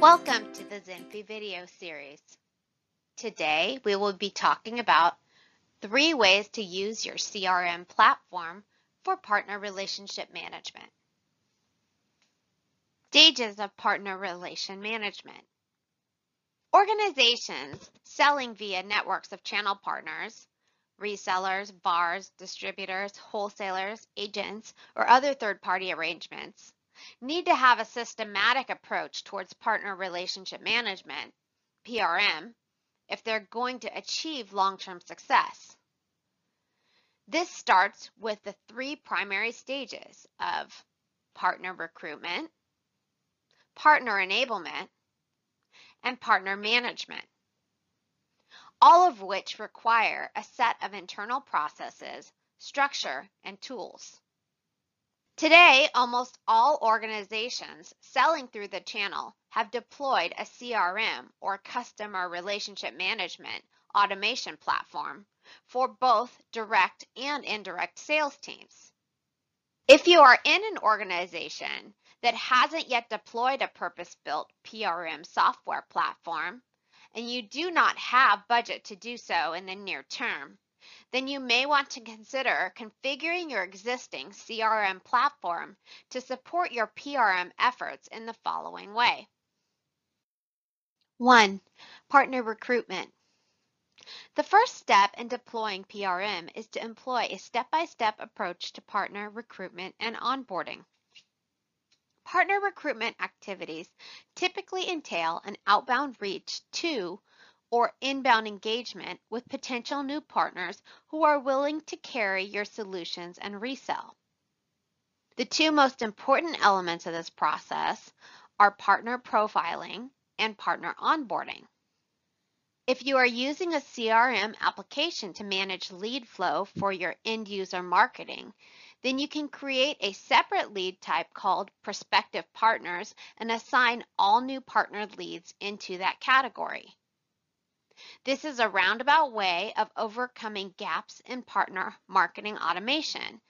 Welcome to the Zinfi video series. Today we will be talking about three ways to use your CRM platform for partner relationship management. Stages of partner relation management. Organizations selling via networks of channel partners, resellers, VARs, distributors, wholesalers, agents, or other third-party arrangements need to have a systematic approach towards partner relationship management, PRM, if they're going to achieve long-term success. This starts with the three primary stages of partner recruitment, partner enablement, and partner management, all of which require a set of internal processes, structure, and tools. Today, almost all organizations selling through the channel have deployed a CRM or customer relationship management automation platform for both direct and indirect sales teams. If you are in an organization that hasn't yet deployed a purpose-built PRM software platform, and you do not have budget to do so in the near term, then you may want to consider configuring your existing CRM platform to support your PRM efforts in the following way. 1. Partner recruitment. The first step in deploying PRM is to employ a step-by-step -step approach to partner recruitment and onboarding. Partner recruitment activities typically entail an outbound reach to or inbound engagement with potential new partners who are willing to carry your solutions and resell. The two most important elements of this process are partner profiling and partner onboarding. If you are using a CRM application to manage lead flow for your end user marketing, then you can create a separate lead type called prospective partners and assign all new partner leads into that category. This is a roundabout way of overcoming gaps in partner marketing automation.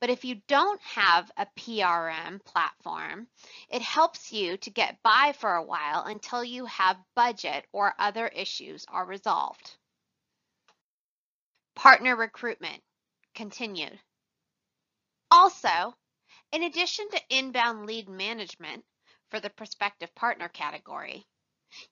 But if you don't have a PRM platform, it helps you to get by for a while until you have budget or other issues are resolved. Partner recruitment continued. Also, in addition to inbound lead management for the prospective partner category,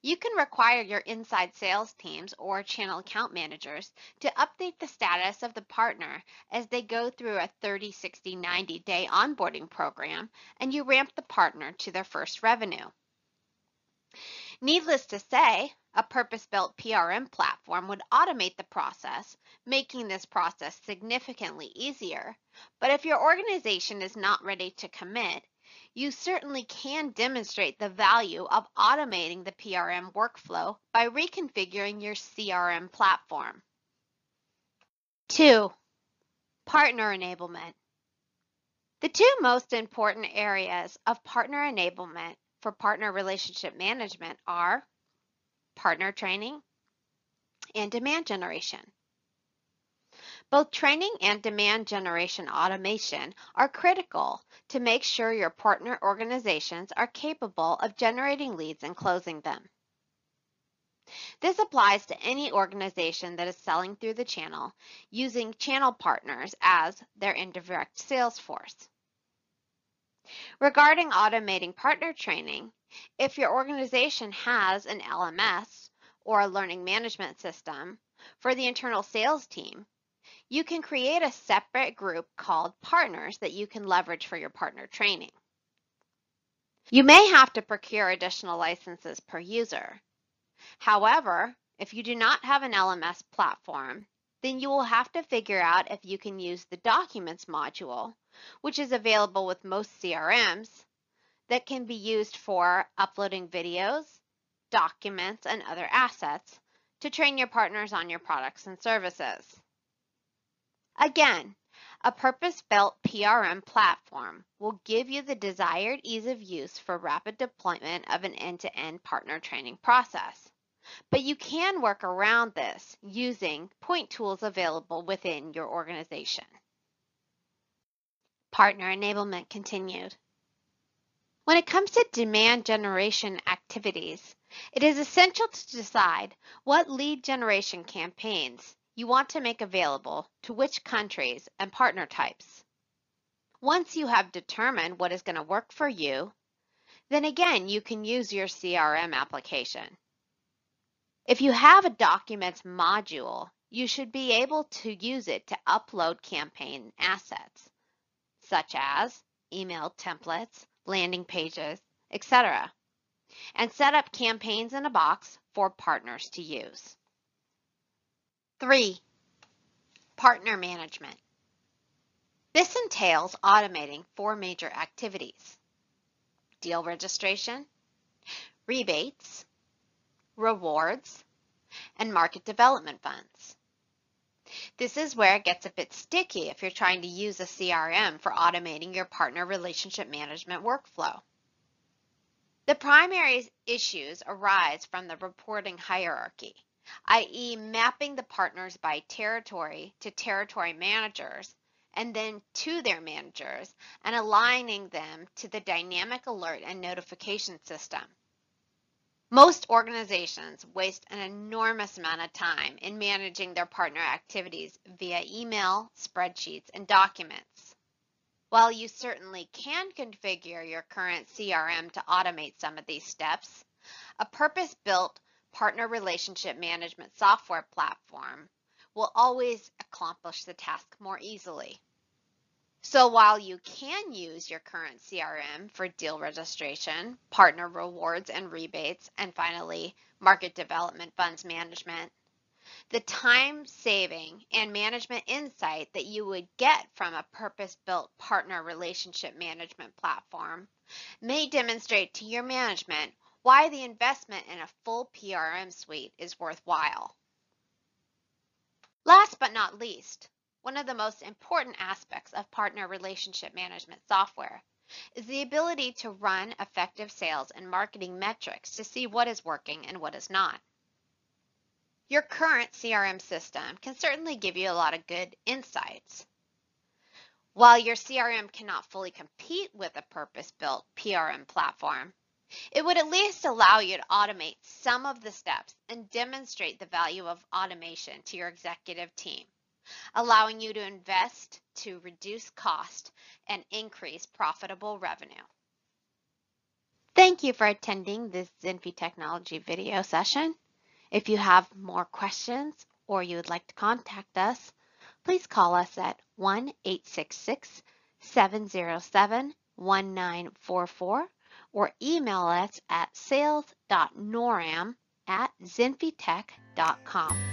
you can require your inside sales teams or channel account managers to update the status of the partner as they go through a 30, 60, 90 day onboarding program and you ramp the partner to their first revenue. Needless to say, a purpose-built PRM platform would automate the process, making this process significantly easier. But if your organization is not ready to commit, you certainly can demonstrate the value of automating the PRM workflow by reconfiguring your CRM platform. 2. Partner enablement. The two most important areas of partner enablement for partner relationship management are partner training and demand generation. Both training and demand generation automation are critical to make sure your partner organizations are capable of generating leads and closing them. This applies to any organization that is selling through the channel using channel partners as their indirect sales force. Regarding automating partner training, if your organization has an LMS or a learning management system for the internal sales team, you can create a separate group called partners that you can leverage for your partner training. You may have to procure additional licenses per user. However, if you do not have an LMS platform, then you will have to figure out if you can use the Documents module, which is available with most CRMs, that can be used for uploading videos, documents, and other assets to train your partners on your products and services. Again, a purpose-built PRM platform will give you the desired ease of use for rapid deployment of an end-to-end -end partner training process. But you can work around this using point tools available within your organization. Partner enablement continued. When it comes to demand generation activities, it is essential to decide what lead generation campaigns you want to make available to which countries and partner types. Once you have determined what is going to work for you, then again, you can use your CRM application. If you have a documents module, you should be able to use it to upload campaign assets, such as email templates, landing pages, etc., and set up campaigns in a box for partners to use. Three, partner management. This entails automating four major activities. Deal registration, rebates, rewards, and market development funds. This is where it gets a bit sticky if you're trying to use a CRM for automating your partner relationship management workflow. The primary issues arise from the reporting hierarchy i.e. mapping the partners by territory to territory managers and then to their managers and aligning them to the dynamic alert and notification system. Most organizations waste an enormous amount of time in managing their partner activities via email, spreadsheets, and documents. While you certainly can configure your current CRM to automate some of these steps, a purpose-built partner relationship management software platform will always accomplish the task more easily. So while you can use your current CRM for deal registration, partner rewards and rebates, and finally, market development funds management, the time saving and management insight that you would get from a purpose built partner relationship management platform may demonstrate to your management why the investment in a full PRM suite is worthwhile. Last but not least, one of the most important aspects of partner relationship management software is the ability to run effective sales and marketing metrics to see what is working and what is not. Your current CRM system can certainly give you a lot of good insights. While your CRM cannot fully compete with a purpose-built PRM platform, it would at least allow you to automate some of the steps and demonstrate the value of automation to your executive team, allowing you to invest to reduce cost and increase profitable revenue. Thank you for attending this Zinfi Technology video session. If you have more questions or you would like to contact us, please call us at 1-866-707-1944 or email us at sales.noram at zinfitech.com.